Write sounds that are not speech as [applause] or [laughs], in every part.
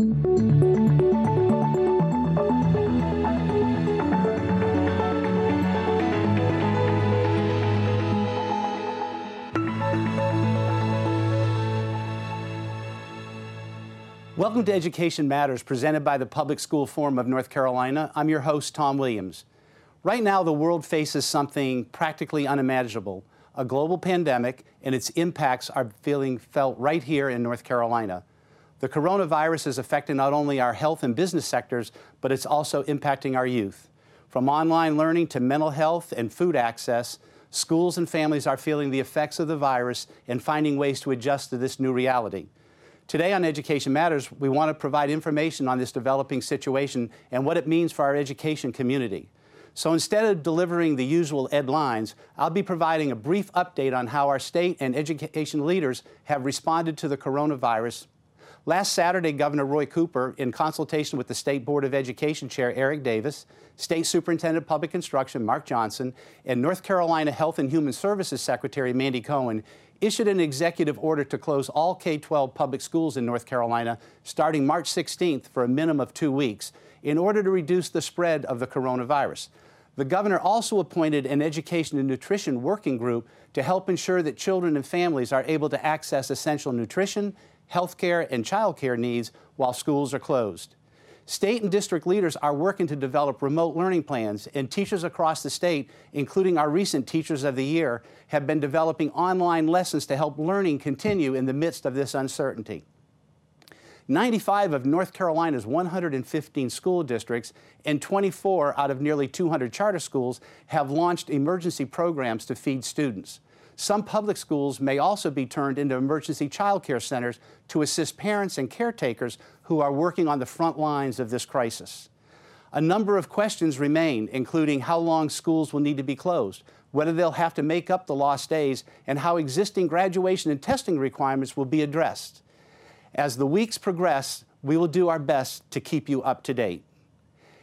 Welcome to Education Matters, presented by the Public School Forum of North Carolina. I'm your host, Tom Williams. Right now, the world faces something practically unimaginable a global pandemic, and its impacts are feeling felt right here in North Carolina. The coronavirus is affecting not only our health and business sectors, but it's also impacting our youth. From online learning to mental health and food access, schools and families are feeling the effects of the virus and finding ways to adjust to this new reality. Today on Education Matters, we want to provide information on this developing situation and what it means for our education community. So instead of delivering the usual ed lines, I'll be providing a brief update on how our state and education leaders have responded to the coronavirus. Last Saturday, Governor Roy Cooper, in consultation with the State Board of Education Chair Eric Davis, State Superintendent of Public Instruction Mark Johnson, and North Carolina Health and Human Services Secretary Mandy Cohen issued an executive order to close all K 12 public schools in North Carolina starting March 16th for a minimum of two weeks in order to reduce the spread of the coronavirus. The governor also appointed an education and nutrition working group to help ensure that children and families are able to access essential nutrition, health care, and child care needs while schools are closed. State and district leaders are working to develop remote learning plans, and teachers across the state, including our recent Teachers of the Year, have been developing online lessons to help learning continue in the midst of this uncertainty. 95 of North Carolina's 115 school districts and 24 out of nearly 200 charter schools have launched emergency programs to feed students. Some public schools may also be turned into emergency child care centers to assist parents and caretakers who are working on the front lines of this crisis. A number of questions remain, including how long schools will need to be closed, whether they'll have to make up the lost days, and how existing graduation and testing requirements will be addressed. As the weeks progress, we will do our best to keep you up to date.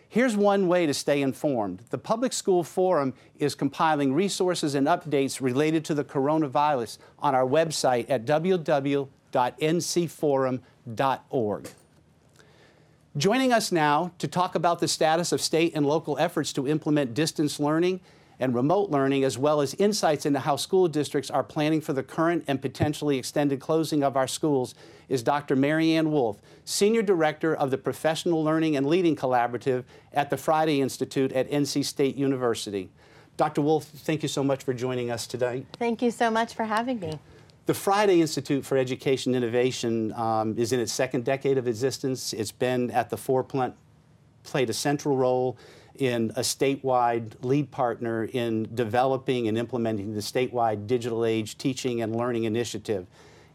Here's one way to stay informed. The Public School Forum is compiling resources and updates related to the coronavirus on our website at www.ncforum.org. Joining us now to talk about the status of state and local efforts to implement distance learning and remote learning, as well as insights into how school districts are planning for the current and potentially extended closing of our schools, is Dr. Mary Ann Wolf, Senior Director of the Professional Learning and Leading Collaborative at the Friday Institute at NC State University. Dr. Wolf, thank you so much for joining us today. Thank you so much for having me. The Friday Institute for Education Innovation um, is in its second decade of existence. It's been at the forefront, played a central role in a statewide lead partner in developing and implementing the statewide digital age teaching and learning initiative.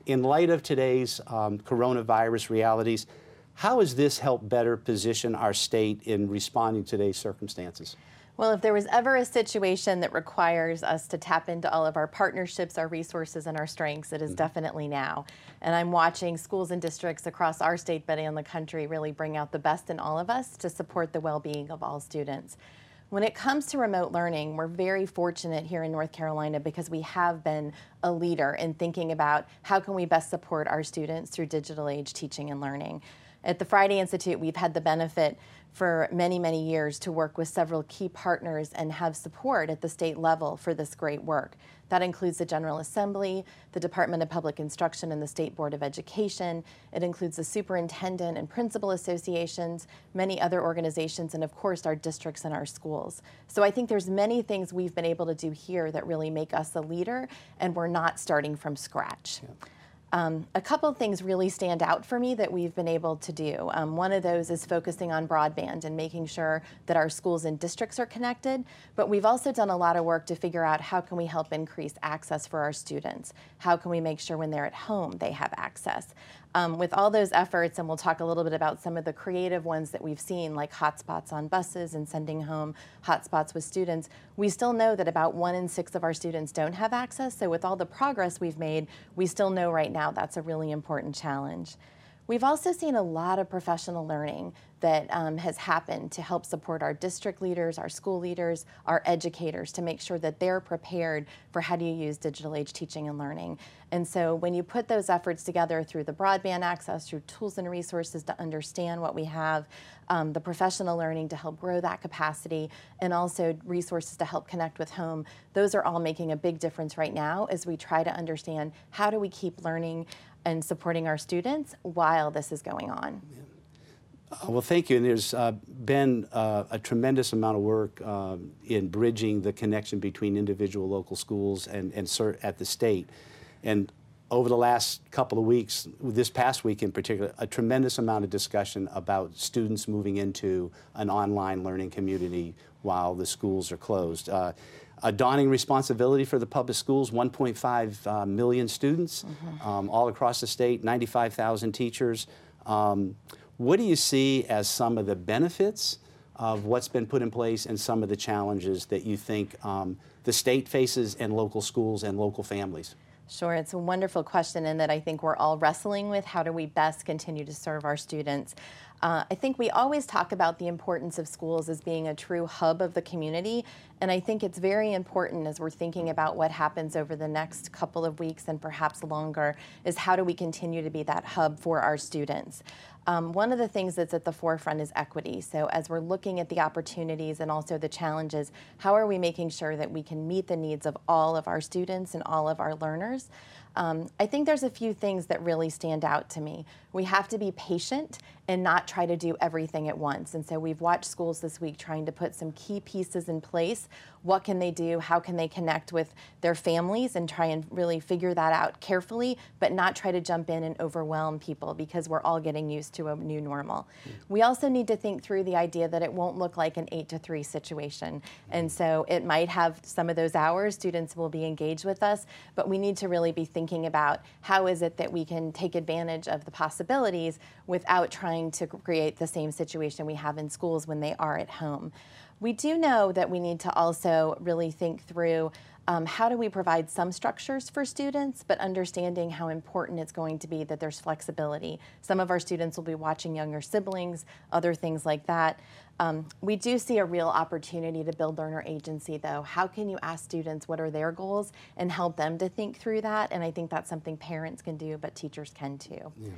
In light of today's um, coronavirus realities, how has this helped better position our state in responding to today's circumstances? Well, if there was ever a situation that requires us to tap into all of our partnerships, our resources, and our strengths, it is mm-hmm. definitely now. And I'm watching schools and districts across our state, but in the country, really bring out the best in all of us to support the well being of all students. When it comes to remote learning, we're very fortunate here in North Carolina because we have been a leader in thinking about how can we best support our students through digital age teaching and learning. At the Friday Institute, we've had the benefit for many, many years to work with several key partners and have support at the state level for this great work. That includes the General Assembly, the Department of Public Instruction, and the State Board of Education. It includes the superintendent and principal associations, many other organizations, and of course our districts and our schools. So I think there's many things we've been able to do here that really make us a leader, and we're not starting from scratch. Yeah. Um, a couple of things really stand out for me that we've been able to do. Um, one of those is focusing on broadband and making sure that our schools and districts are connected. But we've also done a lot of work to figure out how can we help increase access for our students? How can we make sure when they're at home they have access? Um, with all those efforts, and we'll talk a little bit about some of the creative ones that we've seen, like hotspots on buses and sending home hotspots with students, we still know that about one in six of our students don't have access. So, with all the progress we've made, we still know right now that's a really important challenge. We've also seen a lot of professional learning that um, has happened to help support our district leaders, our school leaders, our educators to make sure that they're prepared for how do you use digital age teaching and learning. And so when you put those efforts together through the broadband access, through tools and resources to understand what we have, um, the professional learning to help grow that capacity, and also resources to help connect with home, those are all making a big difference right now as we try to understand how do we keep learning and supporting our students while this is going on. Yeah. Uh, well, thank you. And there's uh, been uh, a tremendous amount of work um, in bridging the connection between individual local schools and, and cert at the state. And over the last couple of weeks, this past week in particular, a tremendous amount of discussion about students moving into an online learning community while the schools are closed. A dawning responsibility for the public schools 1.5 uh, million students mm -hmm. um, all across the state, 95,000 teachers. Um, what do you see as some of the benefits of what's been put in place and some of the challenges that you think um, the state faces and local schools and local families? Sure, it's a wonderful question and that I think we're all wrestling with. How do we best continue to serve our students? Uh, I think we always talk about the importance of schools as being a true hub of the community, and I think it's very important as we're thinking about what happens over the next couple of weeks and perhaps longer, is how do we continue to be that hub for our students? Um, one of the things that's at the forefront is equity. So as we're looking at the opportunities and also the challenges, how are we making sure that we can meet the needs of all of our students and all of our learners? Um, I think there's a few things that really stand out to me. We have to be patient and not try to do everything at once. And so we've watched schools this week trying to put some key pieces in place. What can they do? How can they connect with their families and try and really figure that out carefully, but not try to jump in and overwhelm people because we're all getting used to a new normal. We also need to think through the idea that it won't look like an eight to three situation. And so it might have some of those hours, students will be engaged with us, but we need to really be thinking about how is it that we can take advantage of the possibilities without trying to create the same situation we have in schools when they are at home. We do know that we need to also really think through um, how do we provide some structures for students, but understanding how important it's going to be that there's flexibility. Some of our students will be watching younger siblings, other things like that. Um, we do see a real opportunity to build learner agency, though. How can you ask students what are their goals and help them to think through that? And I think that's something parents can do, but teachers can too. Yeah.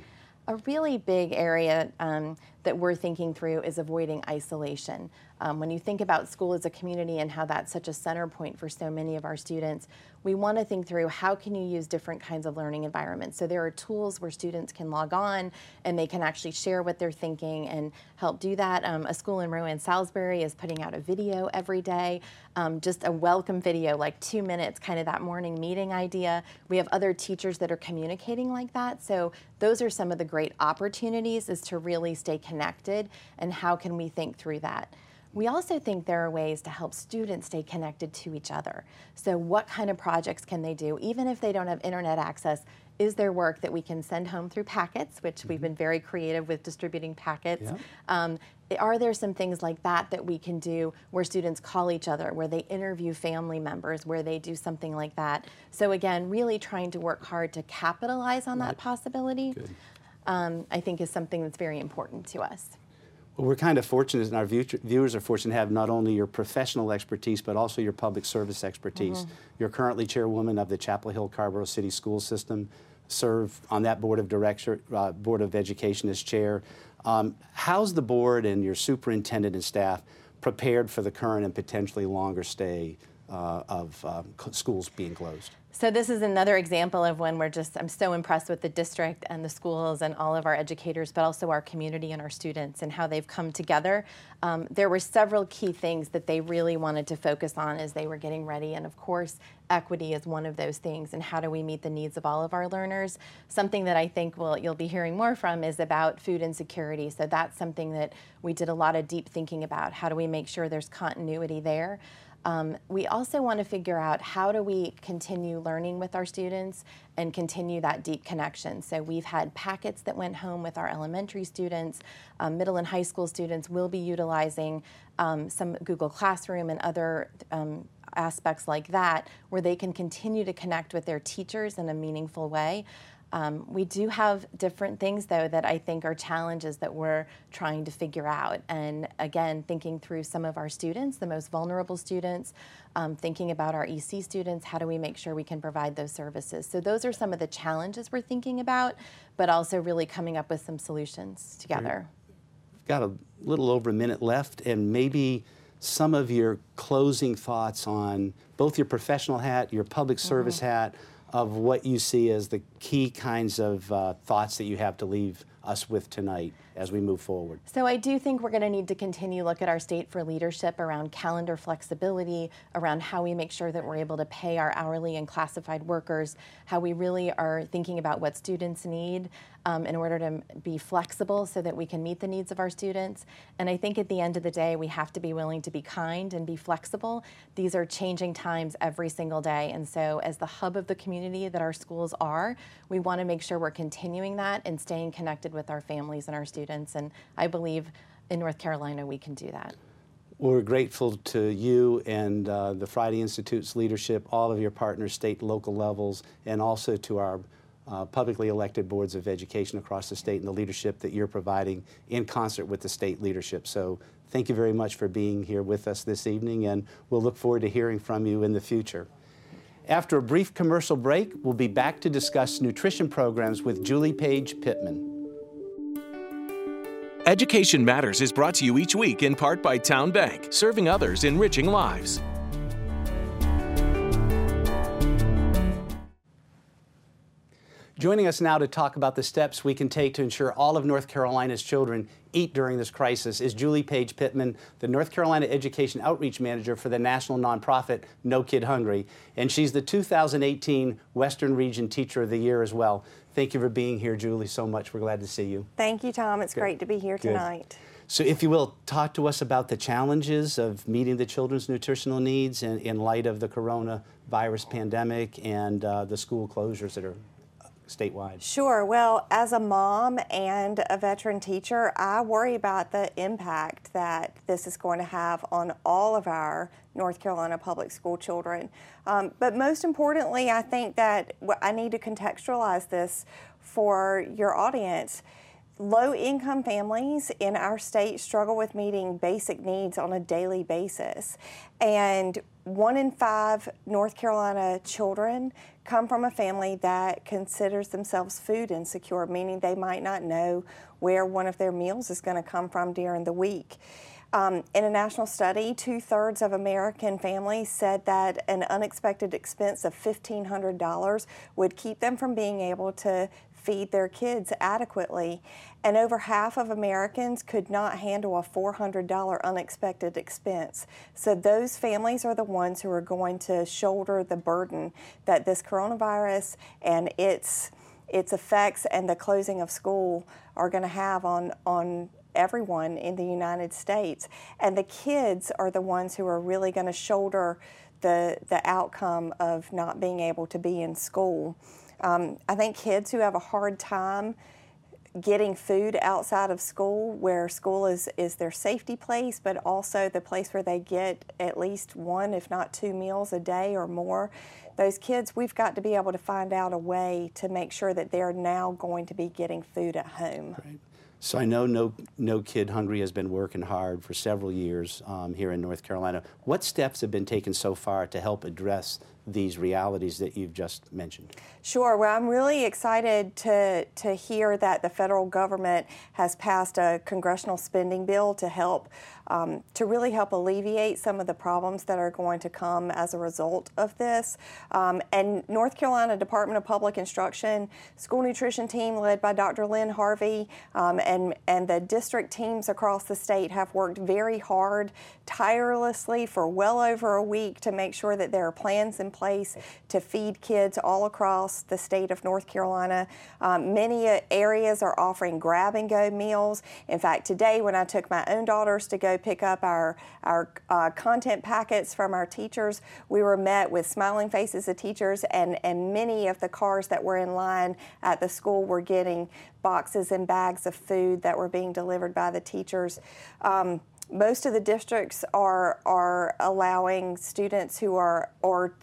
A really big area um, that we're thinking through is avoiding isolation. Um, when you think about school as a community and how that's such a center point for so many of our students, we want to think through how can you use different kinds of learning environments. So there are tools where students can log on and they can actually share what they're thinking and help do that. Um, a school in Rowan Salisbury is putting out a video every day, um, just a welcome video, like two minutes, kind of that morning meeting idea. We have other teachers that are communicating like that. So those are some of the great opportunities is to really stay connected and how can we think through that. We also think there are ways to help students stay connected to each other. So what kind of projects can they do, even if they don't have internet access, is there work that we can send home through packets, which mm -hmm. we've mm-hmm. been very creative with distributing packets? Yeah. Um, are there some things like that that we can do where students call each other, where they interview family members, where they do something like that? So again, really trying to work hard to capitalize on right. that possibility, um, I think is something that's very important to us. We're kind of fortunate, and our viewers are fortunate to have not only your professional expertise, but also your public service expertise. Mm -hmm. You're currently chairwoman of the Chapel Hill Carrboro City School System, serve on that board of director, uh, board of education as chair. Um, how's the board and your superintendent and staff prepared for the current and potentially longer stay uh, of uh, schools being closed? So this is another example of when we're just, I'm so impressed with the district and the schools and all of our educators, but also our community and our students and how they've come together. Um, there were several key things that they really wanted to focus on as they were getting ready. And of course, equity is one of those things. And how do we meet the needs of all of our learners? Something that I think will you'll be hearing more from is about food insecurity. So that's something that we did a lot of deep thinking about. How do we make sure there's continuity there? Um, we also want to figure out how do we continue learning with our students and continue that deep connection. So we've had packets that went home with our elementary students. Um, middle and high school students will be utilizing um, some Google Classroom and other um, aspects like that where they can continue to connect with their teachers in a meaningful way. Um, we do have different things, though, that I think are challenges that we're trying to figure out. And again, thinking through some of our students, the most vulnerable students, um, thinking about our EC students, how do we make sure we can provide those services? So, those are some of the challenges we're thinking about, but also really coming up with some solutions together. We've got a little over a minute left, and maybe some of your closing thoughts on both your professional hat, your public service mm-hmm. hat, of what you see as the key kinds of uh, thoughts that you have to leave us with tonight as we move forward? So I do think we're going to need to continue look at our state for leadership around calendar flexibility, around how we make sure that we're able to pay our hourly and classified workers, how we really are thinking about what students need um, in order to be flexible so that we can meet the needs of our students. And I think at the end of the day, we have to be willing to be kind and be flexible. These are changing times every single day. And so, as the hub of the community that our schools are, we want to make sure we're continuing that and staying connected with our families and our students. And I believe in North Carolina, we can do that. We're grateful to you and uh, the Friday Institute's leadership, all of your partners, state, local levels, and also to our uh, publicly elected boards of education across the state and the leadership that you're providing in concert with the state leadership. So thank you very much for being here with us this evening, and we'll look forward to hearing from you in the future. After a brief commercial break, we'll be back to discuss nutrition programs with Julie Paige Pittman. Education Matters is brought to you each week in part by Town Bank, serving others, enriching lives. Joining us now to talk about the steps we can take to ensure all of North Carolina's children eat during this crisis is Julie Paige Pittman, the North Carolina Education Outreach Manager for the national nonprofit No Kid Hungry. And she's the 2018 Western Region Teacher of the Year as well. Thank you for being here, Julie, so much. We're glad to see you. Thank you, Tom. It's Good. great to be here Good. tonight. So, if you will, talk to us about the challenges of meeting the children's nutritional needs in, in light of the coronavirus pandemic and uh, the school closures that are statewide? Sure. Well, as a mom and a veteran teacher, I worry about the impact that this is going to have on all of our North Carolina public school children. Um, but most importantly, I think that I need to contextualize this for your audience. Low income families in our state struggle with meeting basic needs on a daily basis. And one in five North Carolina children come from a family that considers themselves food insecure, meaning they might not know where one of their meals is going to come from during the week. Um, in a national study, two thirds of American families said that an unexpected expense of $1,500 would keep them from being able to feed their kids adequately. And over half of Americans could not handle a $400 unexpected expense. So those families are the ones who are going to shoulder the burden that this coronavirus and its its effects and the closing of school are going to have on on everyone in the United States. And the kids are the ones who are really going to shoulder the the outcome of not being able to be in school. Um, I think kids who have a hard time getting food outside of school, where school is, is their safety place, but also the place where they get at least one, if not two meals a day or more. Those kids, we've got to be able to find out a way to make sure that they're now going to be getting food at home. Right. So I know No, no Kid Hungry has been working hard for several years um, here in North Carolina. What steps have been taken so far to help address these realities that you've just mentioned? Sure. Well, I'm really excited to, to hear that the federal government has passed a congressional spending bill to help um, to really help alleviate some of the problems that are going to come as a result of this. Um, and North Carolina Department of Public Instruction school nutrition team led by Dr. Lynn Harvey um, and, and the district teams across the state have worked very hard, tirelessly for well over a week to make sure that there are plans in place to feed kids all across the state of North Carolina. Um, many uh, areas are offering grab and go meals. In fact, today when I took my own daughters to go pick up our, our uh, content packets from our teachers, we were met with smiling faces of teachers, and, and many of the cars that were in line at the school were getting boxes and bags of food that were being delivered by the teachers. Um, most of the districts are are allowing students who are or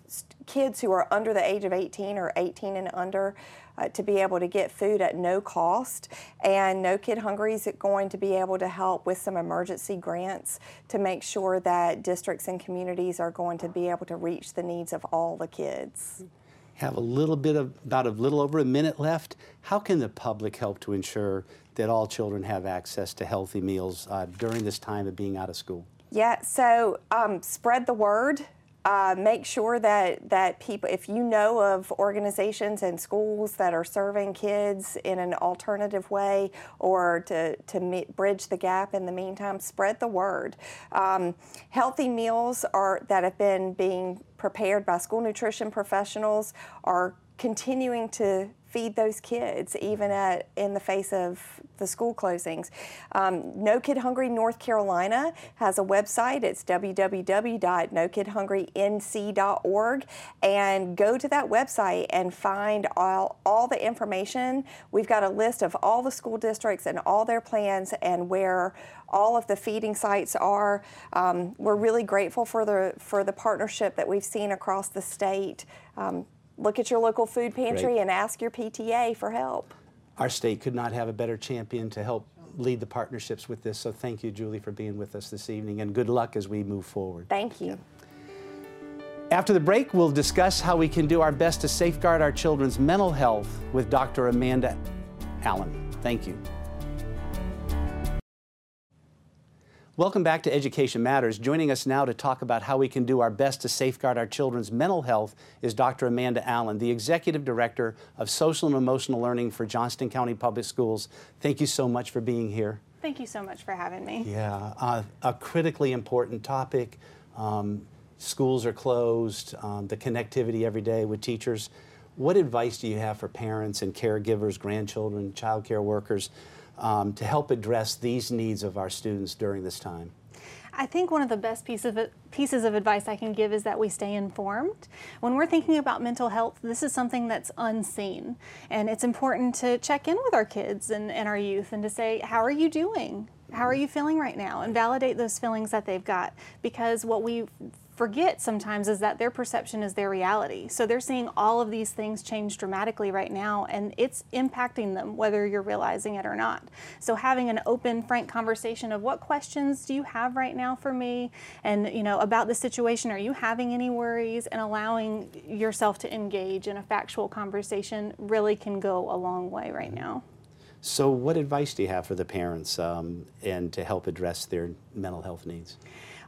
kids who are under the age of 18 or 18 and under uh, to be able to get food at no cost. And No Kid Hungry is going to be able to help with some emergency grants to make sure that districts and communities are going to be able to reach the needs of all the kids. Have a little bit of, about a little over a minute left. How can the public help to ensure that all children have access to healthy meals uh, during this time of being out of school? Yeah, so um, spread the word. Uh, make sure that that people, if you know of organizations and schools that are serving kids in an alternative way or to to bridge the gap in the meantime, spread the word. Um, healthy meals are that have been being prepared by school nutrition professionals are continuing to feed those kids even at in the face of the school closings. Um, no Kid Hungry North Carolina has a website. It's www.nokidhungrync.org and go to that website and find all, all the information. We've got a list of all the school districts and all their plans and where all of the feeding sites are. Um, we're really grateful for the for the partnership that we've seen across the state. Um, look at your local food pantry Great. and ask your PTA for help. Our state could not have a better champion to help lead the partnerships with this. So thank you, Julie, for being with us this evening, and good luck as we move forward. Thank you. After the break, we'll discuss how we can do our best to safeguard our children's mental health with Dr. Amanda Allen. Thank you. Welcome back to Education Matters. Joining us now to talk about how we can do our best to safeguard our children's mental health is Dr. Amanda Allen, the Executive Director of Social and Emotional Learning for Johnston County Public Schools. Thank you so much for being here. Thank you so much for having me. Yeah, uh, a critically important topic. Um, schools are closed, um, the connectivity every day with teachers. What advice do you have for parents and caregivers, grandchildren, child care workers um, to help address these needs of our students during this time? I think one of the best piece of pieces of advice I can give is that we stay informed. When we're thinking about mental health, this is something that's unseen. And it's important to check in with our kids and, and our youth and to say, How are you doing? How are you feeling right now? And validate those feelings that they've got. Because what we forget sometimes is that their perception is their reality. So they're seeing all of these things change dramatically right now, and it's impacting them whether you're realizing it or not. So having an open, frank conversation of what questions do you have right now for me, and you know about the situation. Are you having any worries? And allowing yourself to engage in a factual conversation really can go a long way right now. So, what advice do you have for the parents um, and to help address their mental health needs?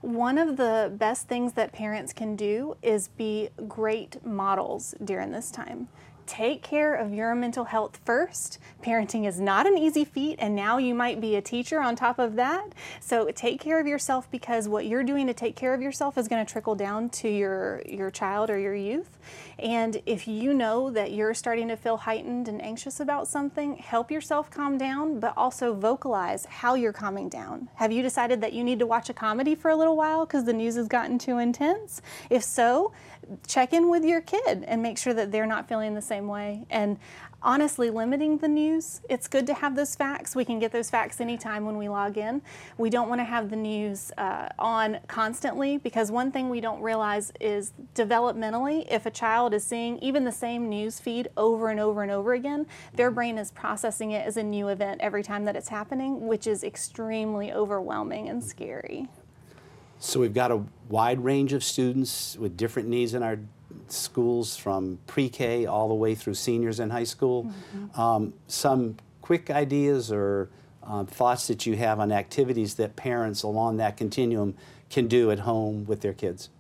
One of the best things that parents can do is be great models during this time take care of your mental health first. Parenting is not an easy feat, and now you might be a teacher on top of that. So take care of yourself because what you're doing to take care of yourself is going to trickle down to your, your child or your youth. And if you know that you're starting to feel heightened and anxious about something, help yourself calm down, but also vocalize how you're calming down. Have you decided that you need to watch a comedy for a little while because the news has gotten too intense? If so, check in with your kid and make sure that they're not feeling the same way. And honestly, limiting the news, it's good to have those facts. We can get those facts anytime when we log in. We don't want to have the news uh, on constantly because one thing we don't realize is developmentally, if a child is seeing even the same news feed over and over and over again, their brain is processing it as a new event every time that it's happening, which is extremely overwhelming and scary. So we've got a wide range of students with different needs in our schools from pre-K all the way through seniors in high school. Mm-hmm. Um, some quick ideas or um, thoughts that you have on activities that parents along that continuum can do at home with their kids?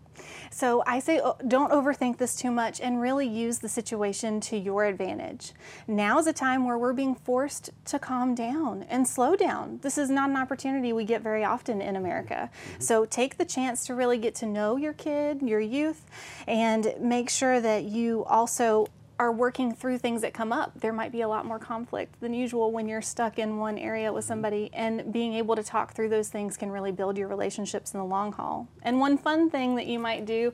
So I say oh, don't overthink this too much and really use the situation to your advantage. Now is a time where we're being forced to calm down and slow down. This is not an opportunity we get very often in America. Mm-hmm. So take the chance to really get to know your kid, your youth, and make sure that you also are working through things that come up, there might be a lot more conflict than usual when you're stuck in one area with somebody. And being able to talk through those things can really build your relationships in the long haul. And one fun thing that you might do,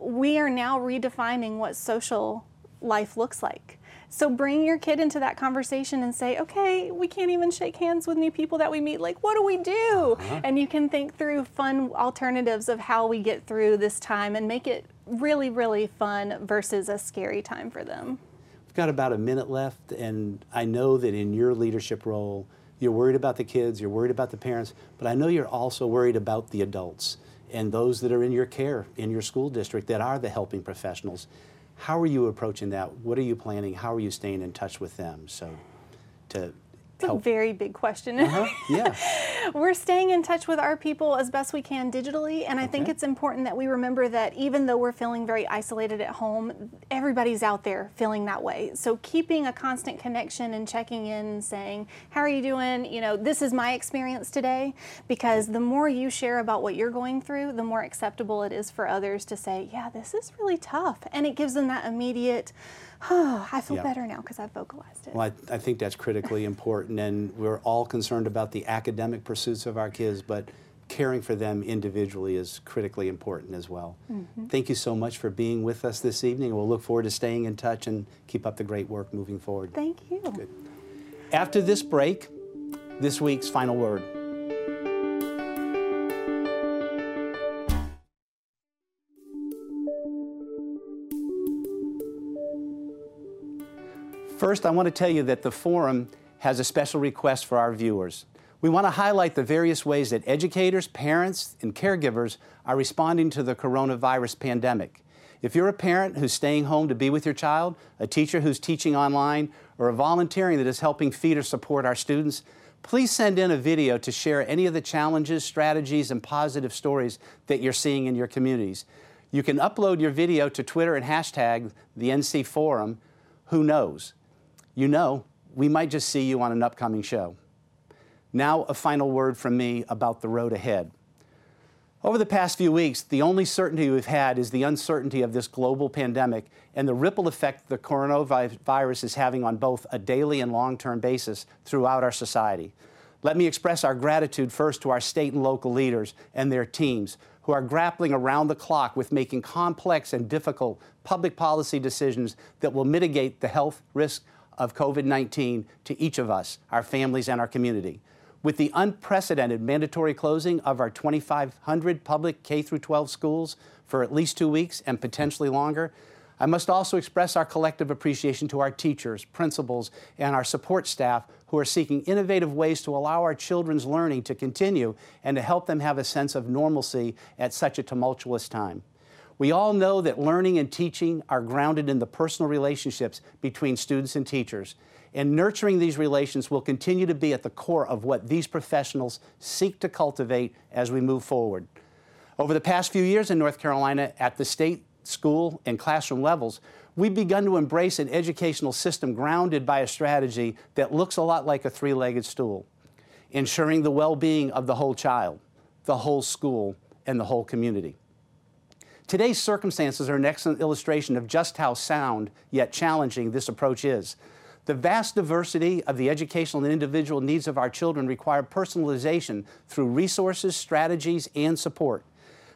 we are now redefining what social life looks like. So bring your kid into that conversation and say, okay, we can't even shake hands with new people that we meet. Like, what do we do? Uh-huh. And you can think through fun alternatives of how we get through this time and make it really, really fun versus a scary time for them. We've got about a minute left, and I know that in your leadership role, you're worried about the kids, you're worried about the parents, but I know you're also worried about the adults and those that are in your care in your school district that are the helping professionals. How are you approaching that? What are you planning? How are you staying in touch with them? So, to it's a very big question. Uh-huh. Yeah. [laughs] We're staying in touch with our people as best we can digitally, and I think it's important that we remember that even though we're feeling very isolated at home, everybody's out there feeling that way. So keeping a constant connection and checking in and saying, "How are you doing?" You know, this is my experience today, because the more you share about what you're going through, the more acceptable it is for others to say, "Yeah, this is really tough," and it gives them that immediate oh, I feel yeah. better now because I've vocalized it. Well, I, I, think that's critically important, and we're all concerned about the academic pursuits of our kids, but caring for them individually is critically important as well. Mm-hmm. Thank you so much for being with us this evening. We'll look forward to staying in touch and keep up the great work moving forward. Thank you. Good. After this break, this week's final word. First, I want to tell you that the forum has a special request for our viewers. We want to highlight the various ways that educators, parents, and caregivers are responding to the coronavirus pandemic. If you're a parent who's staying home to be with your child, a teacher who's teaching online, or a volunteering that is helping feed or support our students, please send in a video to share any of the challenges, strategies, and positive stories that you're seeing in your communities. You can upload your video to Twitter and hashtag the NC Forum. Who knows? You know we might just see you on an upcoming show. Now, a final word from me about the road ahead. Over the past few weeks, the only certainty we've had is the uncertainty of this global pandemic and the ripple effect the coronavirus is having on both a daily and long term basis throughout our society. Let me express our gratitude first to our state and local leaders and their teams who are grappling around the clock with making complex and difficult public policy decisions that will mitigate the health risks of COVID 19 to each of us, our families, and our community. With the unprecedented mandatory closing of our 2,500 public K 12 schools for at least two weeks and potentially longer, I must also express our collective appreciation to our teachers, principals, and our support staff who are seeking innovative ways to allow our children's learning to continue and to help them have a sense of normalcy at such a tumultuous time. We all know that learning and teaching are grounded in the personal relationships between students and teachers. And nurturing these relations will continue to be at the core of what these professionals seek to cultivate as we move forward. Over the past few years in North Carolina, at the state, school, and classroom levels, we've begun to embrace an educational system grounded by a strategy that looks a lot like a three legged stool, ensuring the well being of the whole child, the whole school, and the whole community. Today's circumstances are an excellent illustration of just how sound yet challenging this approach is. The vast diversity of the educational and individual needs of our children require personalization through resources, strategies, and support.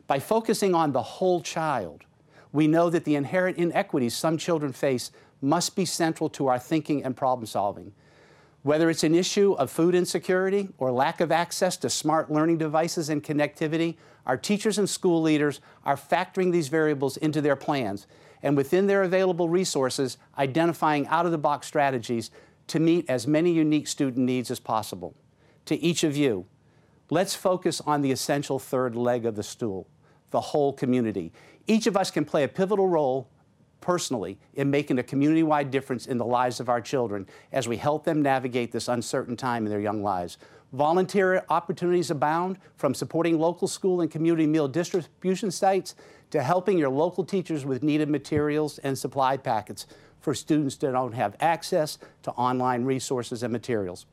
By focusing on the whole child, we know that the inherent inequities some children face must be central to our thinking and problem solving. Whether it's an issue of food insecurity or lack of access to smart learning devices and connectivity, our teachers and school leaders are factoring these variables into their plans and within their available resources, identifying out of the box strategies to meet as many unique student needs as possible. To each of you, let's focus on the essential third leg of the stool, the whole community. Each of us can play a pivotal role personally in making a community wide difference in the lives of our children as we help them navigate this uncertain time in their young lives. Volunteer opportunities abound from supporting local school and community meal distribution sites to helping your local teachers with needed materials and supply packets for students that don't have access to online resources and materials.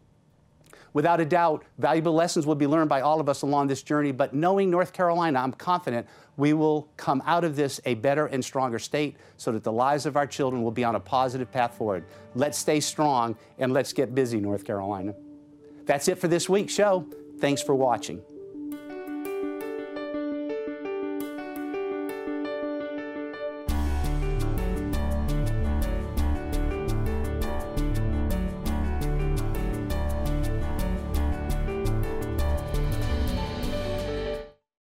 Without a doubt, valuable lessons will be learned by all of us along this journey, but knowing North Carolina, I'm confident we will come out of this a better and stronger state so that the lives of our children will be on a positive path forward. Let's stay strong and let's get busy, North Carolina. That's it for this week's show. Thanks for watching.